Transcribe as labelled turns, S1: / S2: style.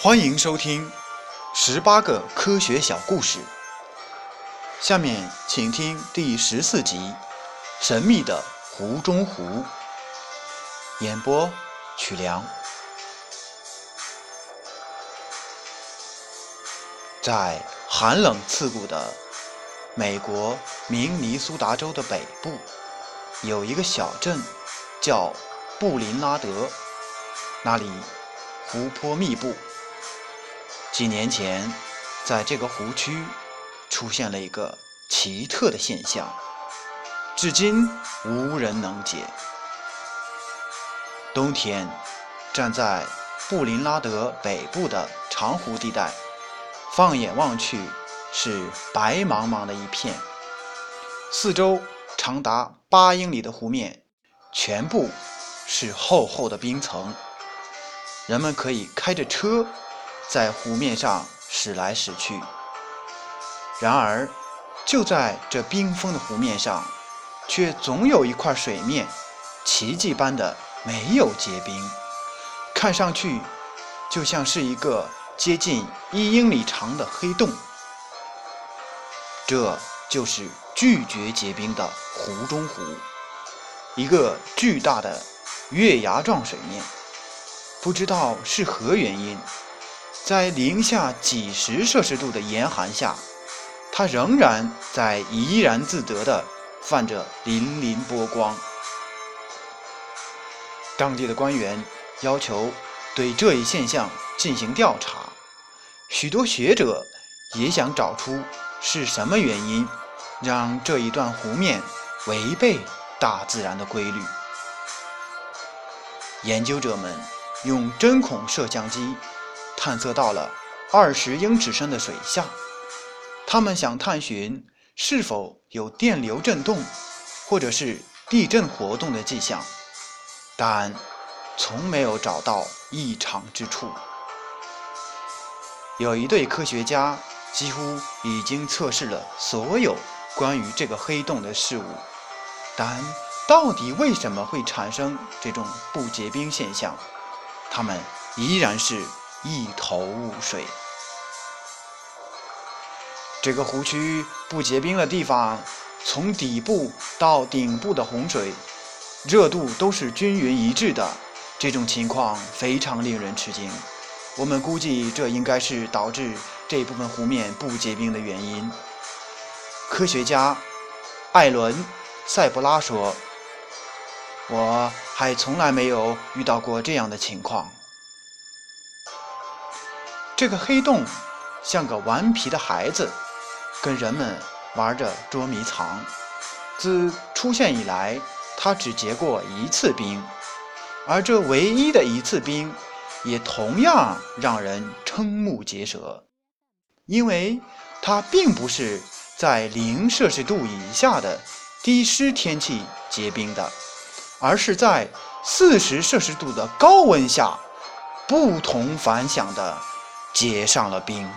S1: 欢迎收听十八个科学小故事。下面请听第十四集《神秘的湖中湖》。演播：曲良。在寒冷刺骨的美国明尼苏达州的北部，有一个小镇叫布林拉德，那里湖泊密布。几年前，在这个湖区出现了一个奇特的现象，至今无人能解。冬天，站在布林拉德北部的长湖地带，放眼望去是白茫茫的一片，四周长达八英里的湖面全部是厚厚的冰层，人们可以开着车。在湖面上驶来驶去，然而就在这冰封的湖面上，却总有一块水面奇迹般的没有结冰，看上去就像是一个接近一英里长的黑洞。这就是拒绝结冰的湖中湖，一个巨大的月牙状水面，不知道是何原因。在零下几十摄氏度的严寒下，它仍然在怡然自得地泛着粼粼波光。当地的官员要求对这一现象进行调查，许多学者也想找出是什么原因让这一段湖面违背大自然的规律。研究者们用针孔摄像机。探测到了二十英尺深的水下，他们想探寻是否有电流震动，或者是地震活动的迹象，但从没有找到异常之处。有一对科学家几乎已经测试了所有关于这个黑洞的事物，但到底为什么会产生这种不结冰现象，他们依然是。一头雾水。这个湖区不结冰的地方，从底部到顶部的洪水热度都是均匀一致的，这种情况非常令人吃惊。我们估计这应该是导致这部分湖面不结冰的原因。科学家艾伦·塞布拉说：“我还从来没有遇到过这样的情况。”这个黑洞像个顽皮的孩子，跟人们玩着捉迷藏。自出现以来，它只结过一次冰，而这唯一的一次冰，也同样让人瞠目结舌，因为它并不是在零摄氏度以下的低湿天气结冰的，而是在四十摄氏度的高温下，不同凡响的。结上了冰。